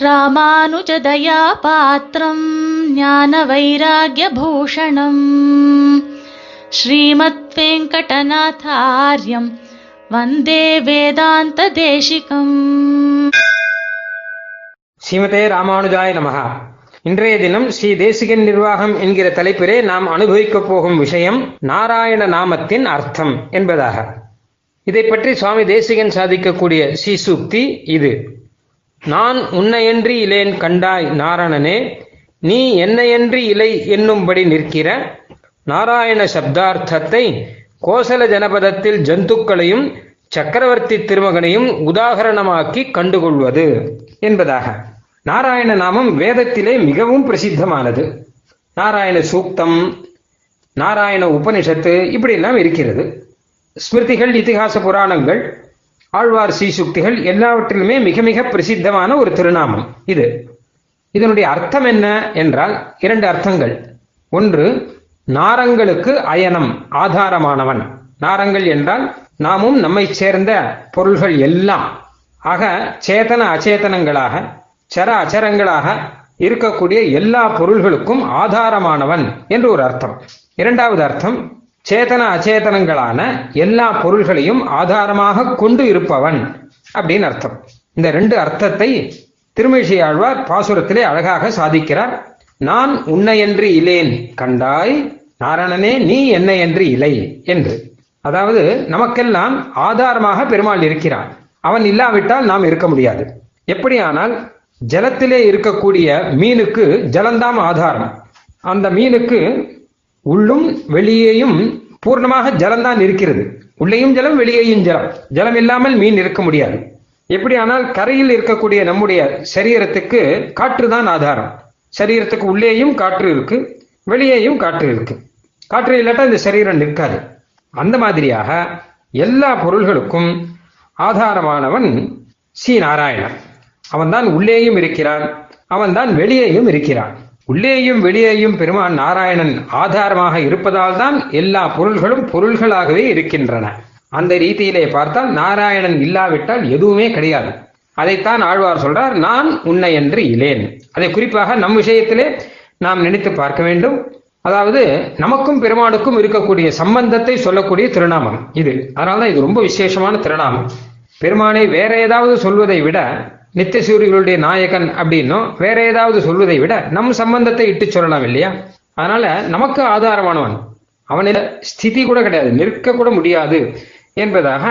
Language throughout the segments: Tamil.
ராமானுஜதயா பாத்திரம் ஞான வைராகியபூஷணம் ஸ்ரீமத் வெங்கடநாதாரியம் வந்தே வேதாந்த தேசிகம் ஸ்ரீமதே ராமானுஜாய நமகா இன்றைய தினம் ஸ்ரீ தேசிகன் நிர்வாகம் என்கிற தலைப்பிலே நாம் அனுபவிக்கப் போகும் விஷயம் நாராயண நாமத்தின் அர்த்தம் என்பதாக. இதை பற்றி சுவாமி தேசிகன் சாதிக்கக்கூடிய ஸ்ரீ ஸ்ரீசூக்தி இது. நான் உன்னையன்றி இலேன் கண்டாய் நாரணனே நீ என்னையன்றி இலை என்னும்படி நிற்கிற? நாராயண சப்தார்த்தத்தை கோசல ஜனபதத்தில் ஜந்துக்களையும் சக்கரவர்த்தி திருமகனையும் உதாகரணமாக்கி கண்டுகொள்வது என்பதாக. நாராயண நாமம் வேதத்திலே மிகவும் பிரசித்தமானது. நாராயண சூக்தம் நாராயண உபனிஷத்து இப்படி எல்லாம் இருக்கிறது. ஸ்மிருதிகள் இதிகாச புராணங்கள் ஆழ்வார் சீசுக்திகள் எல்லாவற்றிலுமே மிக மிக பிரசித்தமான ஒரு திருநாமம் இது. இதனுடைய அர்த்தம் என்ன என்றால் இரண்டு அர்த்தங்கள். ஒன்று நாரங்களுக்கு அயனம் ஆதாரமானவன். நாரங்கள் என்றால் நாமும் நம்மை சேர்ந்த பொருள்கள் எல்லாம். ஆக சேதன அச்சேதனங்களாக சர அச்சரங்களாக இருக்கக்கூடிய எல்லா பொருள்களுக்கும் ஆதாரமானவன் என்று ஒரு அர்த்தம். இரண்டாவது அர்த்தம் சேதன அச்சேதனங்களான எல்லா பொருள்களையும் ஆதாரமாக கொண்டு இருப்பவன் அப்படின்னு அர்த்தம். இந்த ரெண்டு அர்த்தத்தை திருமிழி ஆழ்வார் பாசுரத்திலே அழகாக சாதிக்கிறார். நான் உன்னையன்று இலேன் கண்டாய் நாராயணனே நீ என்னை என்று இலை என்று. அதாவது நமக்கெல்லாம் ஆதாரமாக பெருமாள் இருக்கிறான் அவன் இல்லாவிட்டால் நாம் இருக்க முடியாது. எப்படியானால் ஜலத்திலே இருக்கக்கூடிய மீனுக்கு ஜலந்தாம் ஆதாரம். அந்த மீனுக்கு உள்ளும் வெளியேயும் பூர்ணமாக ஜலம்தான் இருக்கிறது. உள்ளேயும் ஜலம் வெளியேயும் ஜலம். ஜலம் இல்லாமல் மீன் இருக்க முடியாது. எப்படியானால் கரையில் இருக்கக்கூடிய நம்முடைய சரீரத்துக்கு காற்று தான் ஆதாரம். சரீரத்துக்கு உள்ளேயும் காற்று இருக்கு வெளியேயும் காற்று இருக்கு. காற்று இல்லாட்டா இந்த சரீரம் நிற்காது. அந்த மாதிரியாக எல்லா பொருள்களுக்கும் ஆதாரமானவன் சி நாராயணன். அவன்தான் உள்ளேயும் இருக்கிறான் அவன்தான் வெளியேயும் இருக்கிறான். உள்ளேயும் வெளியேயும் பெருமான் நாராயணன் ஆதாரமாக இருப்பதால் தான் எல்லா பொருள்களும் பொருள்களாகவே இருக்கின்றன. அந்த ரீதியிலே பார்த்தால் நாராயணன் இல்லாவிட்டால் எதுவுமே கிடையாது. அதைத்தான் ஆழ்வார் சொல்றார் நான் உன்னை என்று இலேன். அதை குறிப்பாக நம் விஷயத்திலே நாம் நினைத்து பார்க்க வேண்டும். அதாவது நமக்கும் பெருமானுக்கும் இருக்கக்கூடிய சம்பந்தத்தை சொல்லக்கூடிய திருநாமம் இது. அதனால்தான் இது ரொம்ப விசேஷமான திருநாமம். பெருமானை வேற ஏதாவது சொல்வதை விட நித்தியசூரிகளுடைய நாயகன் அப்படின்னும் வேற ஏதாவது சொல்வதை விட நம் சம்பந்தத்தை இட்டு சொல்லலாம் இல்லையா? அதனால நமக்கு ஆதாரமானவன். அவனில் ஸ்திதி கூட கிடையாது நிற்க கூட முடியாது என்பதாக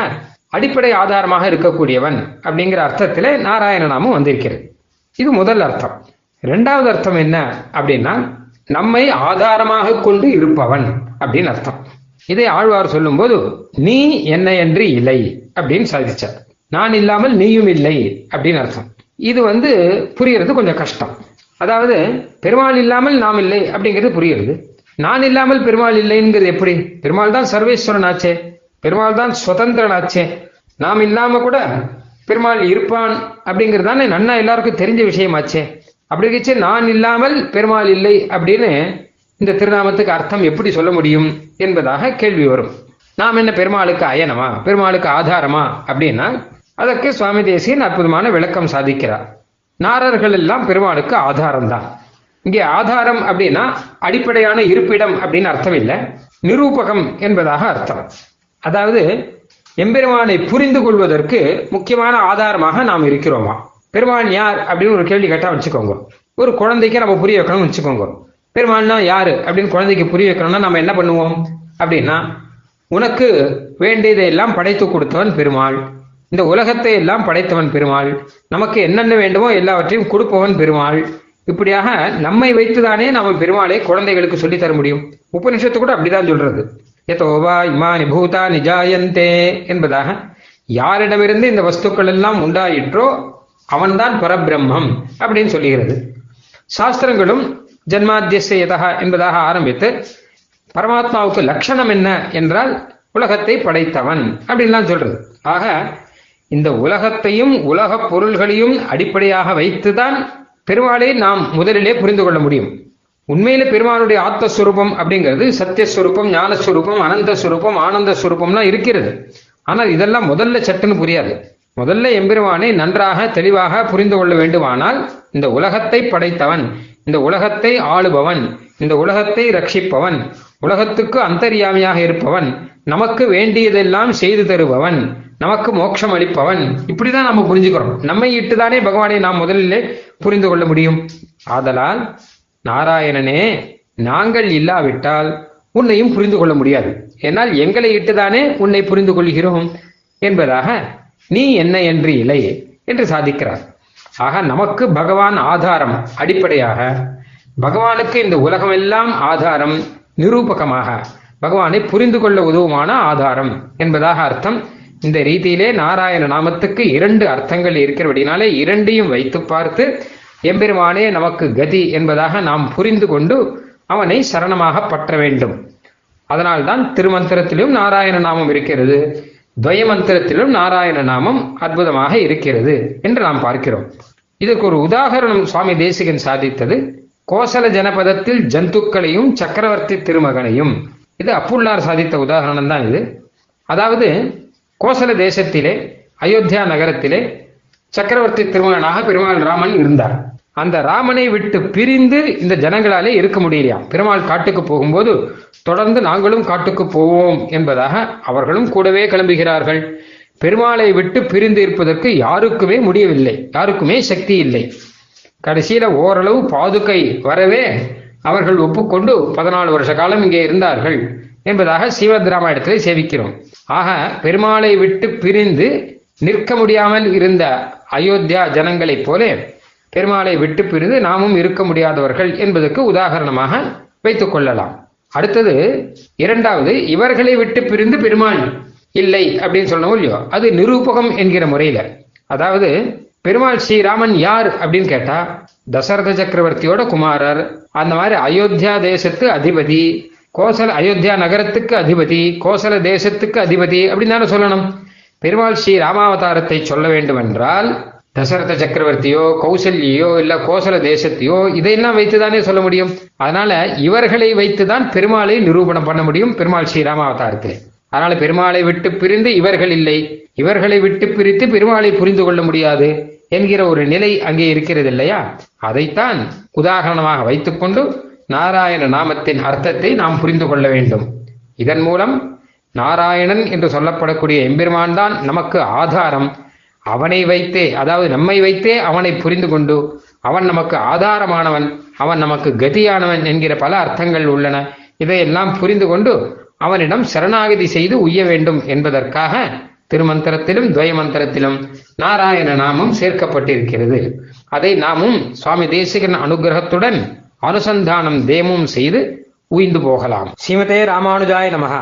அடிப்படை ஆதாரமாக இருக்கக்கூடியவன் அப்படிங்கிற அர்த்தத்தில் நாராயண நாமம் வந்திருக்கிறது. இது முதல் அர்த்தம். இரண்டாவது அர்த்தம் என்ன அப்படின்னா நம்மை ஆதாரமாக கொண்டு இருப்பவன் அப்படின்னு அர்த்தம். இதை ஆழ்வார் சொல்லும்போது நீ என்னையன்றி இல்லை அப்படின்னு சாதிச்சார். நான் இல்லாமல் நீயும் இல்லை அப்படின்னு அர்த்தம். இது வந்து புரியறது கொஞ்சம் கஷ்டம். அதாவது பெருமாள் இல்லாமல் நாம் இல்லை அப்படிங்கிறது புரியுறது. நான் இல்லாமல் பெருமாள் இல்லைங்கிறது எப்படி? பெருமாள் தான் சர்வேஸ்வரன் ஆச்சே. பெருமாள் தான் சுதந்திரன் ஆச்சே. நாம் இல்லாம கூட பெருமாள் இருப்பான் அப்படிங்கிறது தானே நன்னா எல்லாருக்கும் தெரிஞ்ச விஷயமாச்சே அப்படி இருந்துச்சு நான் இல்லாமல் பெருமாள் இல்லை அப்படின்னு இந்த திருநாமத்துக்கு அர்த்தம் எப்படி சொல்ல முடியும் என்பதாக கேள்வி வரும். நாம் என்ன பெருமாளுக்கு அயனமா? பெருமாளுக்கு ஆதாரமா? அப்படின்னா அதற்கு சுவாமி தேசியன் அற்புதமான விளக்கம் சாதிக்கிறார். நாரர்கள் எல்லாம் பெருமாளுக்கு ஆதாரம் தான் இங்கே ஆதாரம் அப்படின்னா அடிப்படையான இருப்பிடம் அப்படின்னு அர்த்தம் இல்லை நிரூபகம் என்பதாக அர்த்தம். அதாவது எம்பெருமானை புரிந்து கொள்வதற்கு முக்கியமான ஆதாரமாக நாம் இருக்கிறோமா? பெருமான் யார் அப்படின்னு ஒரு கேள்வி கேட்டா வச்சுக்கோங்க. ஒரு குழந்தைக்கு நம்ம புரிய வைக்கணும்னு வச்சுக்கோங்க. பெருமாள்னா யாரு அப்படின்னு குழந்தைக்கு புரிய வைக்கணும்னா நம்ம என்ன பண்ணுவோம்? அப்படின்னா உனக்கு வேண்டியதை எல்லாம் படைத்து கொடுத்தவன் பெருமாள். இந்த உலகத்தை எல்லாம் படைத்தவன் பெருமாள். நமக்கு என்னென்ன வேண்டுமோ எல்லாவற்றையும் கொடுப்பவன் பெருமாள். இப்படியாக நம்மை வைத்துதானே நாம பெருமாளை குழந்தைகளுக்கு சொல்லித் தர முடியும். உபனிஷத்து கூட அப்படிதான் சொல்றது. எதோவா இமானி பூதா நிஜாயந்தே என்பதாக யாரிடமிருந்து இந்த வஸ்துக்கள் எல்லாம் உண்டாயிற்றோ அவன்தான் பரபிரம்மம் அப்படின்னு சொல்லுகிறது. சாஸ்திரங்களும் ஜன்மாத்தியசயதா என்பதாக ஆரம்பித்து பரமாத்மாவுக்கு லட்சணம் என்ன என்றால் உலகத்தை படைத்தவன் அப்படின்லாம் சொல்றது. ஆக இந்த உலகத்தையும் உலக பொருள்களையும் அடிப்படையாக வைத்துதான் பெருமாளை நாம் முதலிலே புரிந்து கொள்ள முடியும். உண்மையில பெருமானுடைய ஆத்மஸ்வரூபம் அப்படிங்கிறது சத்தியஸ்வரூபம் ஞானஸ்வரூபம் அனந்த சுரூபம் ஆனந்த ஸ்வரூபம்லாம் இருக்கிறது. ஆனால் இதெல்லாம் முதல்ல சட்டுன்னு புரியாது. முதல்ல எம்பெருமானை நன்றாக தெளிவாக புரிந்து கொள்ள வேண்டுமானால் இந்த உலகத்தை படைத்தவன். இந்த உலகத்தை ஆளுபவன் இந்த உலகத்தை ரட்சிப்பவன் உலகத்துக்கு அந்தரியாமியாக இருப்பவன் நமக்கு வேண்டியதெல்லாம் செய்து தருபவன் நமக்கு மோட்சம் அளிப்பவன். இப்படிதான் நம்ம புரிஞ்சுக்கிறோம். நம்மை இட்டுதானே பகவானை நாம் முதலிலே புரிந்து கொள்ள முடியும். ஆதலால் நாராயணனே நாங்கள் இல்லாவிட்டால் உன்னையும் புரிந்து கொள்ள முடியாது. என்னால் எங்களை இட்டுதானே உன்னை புரிந்து கொள்கிறோம் என்பதாக நீ என்ன என்று இல்லை என்று சாதிக்கிறார். ஆக நமக்கு பகவான் ஆதாரம் அடிப்படையாக பகவானுக்கு இந்த உலகமெல்லாம் ஆதாரம் நிரூபகமாக பகவானை புரிந்து கொள்ள உதவுமான ஆதாரம் என்பதாக அர்த்தம். இந்த ரீதியிலே நாராயண நாமத்துக்கு இரண்டு அர்த்தங்கள் இருக்கிறபடினாலே இரண்டையும் வைத்து பார்த்து எம்பெருமானே நமக்கு கதி என்பதாக நாம் புரிந்து கொண்டு அவனை சரணமாக பற்ற வேண்டும். அதனால்தான் திருமந்திரத்திலும் நாராயண நாமம் இருக்கிறது. துவய மந்திரத்திலும் நாராயண நாமம் அற்புதமாக இருக்கிறது என்று நாம் பார்க்கிறோம். இதற்கு ஒரு உதாகரணம் சுவாமி தேசிகன் சாதித்தது. கோசல ஜனபதத்தில் ஜந்துக்களையும் சக்கரவர்த்தி திருமகனையும். இது அப்புள்ளார் சாதித்த உதாகரணம் தான் இது. அதாவது கோசல தேசத்திலே அயோத்தியா நகரத்திலே சக்கரவர்த்தி திருமகனாக பெருமாள் ராமன் இருந்தார். அந்த ராமனை விட்டு பிரிந்து இந்த ஜனங்களாலே இருக்க முடியலையாம். பெருமாள் காட்டுக்கு போகும்போது தொடர்ந்து நாங்களும் காட்டுக்கு போவோம் என்பதாக அவர்களும் கூடவே கிளம்புகிறார்கள். பெருமாளை விட்டு பிரிந்து இருப்பதற்கு யாருக்குமே முடியவில்லை. யாருக்குமே சக்தி இல்லை. கடைசியில ஓரளவு பாதுகை வரவே அவர்கள் ஒப்புக்கொண்டு பதினாலு வருஷ காலம் இங்கே இருந்தார்கள் என்பதாக ஸ்ரீமத் ராமாயணத்திலே சேவிக்கிறோம். ஆக பெருமாளை விட்டு பிரிந்து நிற்க முடியாமல் இருந்த அயோத்தியா ஜனங்களைப் போல பெருமாளை விட்டு பிரிந்து நாமும் இருக்க முடியாதவர்கள் என்பதற்கு உதாரணமாக வைத்துக் கொள்ளலாம். அடுத்தது இரண்டாவது இவர்களை விட்டு பிரிந்து பெருமாள் இல்லை அப்படின்னு சொல்லணும் இல்லையோ? அது நிரூபகம் என்கிற முறையில. அதாவது பெருமாள் ஸ்ரீராமன் யார் அப்படின்னு கேட்டா தசரத சக்கரவர்த்தியோட குமாரர் அந்த மாதிரி அயோத்தியா தேசத்து அதிபதி கோசல அயோத்தியா நகரத்துக்கு அதிபதி கோசல தேசத்துக்கு அதிபதி அப்படின்னு தானே சொல்லணும். பெருமாள் ஸ்ரீ ராமாவதாரத்தை சொல்ல வேண்டும் என்றால் தசரத சக்கரவர்த்தியோ கௌசல்யோ இல்ல கோசல தேசத்தையோ இதையெல்லாம் வைத்துதானே சொல்ல முடியும்? அதனால இவர்களை வைத்துதான் பெருமாளை நிரூபணம் பண்ண முடியும். பெருமாள் ஸ்ரீராமாவதாரத்தில் அதனால பெருமாளை விட்டு பிரிந்து இவர்கள் இல்லை. இவர்களை விட்டு பிரித்து பெருமாளை புரிந்து கொள்ள முடியாது என்கிற ஒரு நிலை அங்கே இருக்கிறது இல்லையா? அதைத்தான் உதாரணமாக வைத்துக்கொண்டு நாராயண நாமத்தின் அர்த்தத்தை நாம் புரிந்து கொள்ள வேண்டும். இதன் மூலம் நாராயணன் என்று சொல்லப்படக்கூடிய எம்பெருமான் தான் நமக்கு ஆதாரம். அவனை வைத்தே அதாவது நம்மை வைத்தே அவனை புரிந்து கொண்டு அவன் நமக்கு ஆதாரமானவன் அவன் நமக்கு கதியானவன் என்கிற பல அர்த்தங்கள் உள்ளன. இதையெல்லாம் புரிந்து கொண்டு அவனிடம் சரணாகதி செய்து உய்ய வேண்டும் என்பதற்காக திருமந்திரத்திலும் துவயமந்திரத்திலும் நாராயண நாமம் சேர்க்கப்பட்டிருக்கிறது. அதை நாமும் சுவாமி தேசிகன் அனுகிரகத்துடன் அனுசந்தானம் தேமும் செய்து உய்ந்து போகலாம். ஸ்ரீமதே ராமானுஜாய நமகா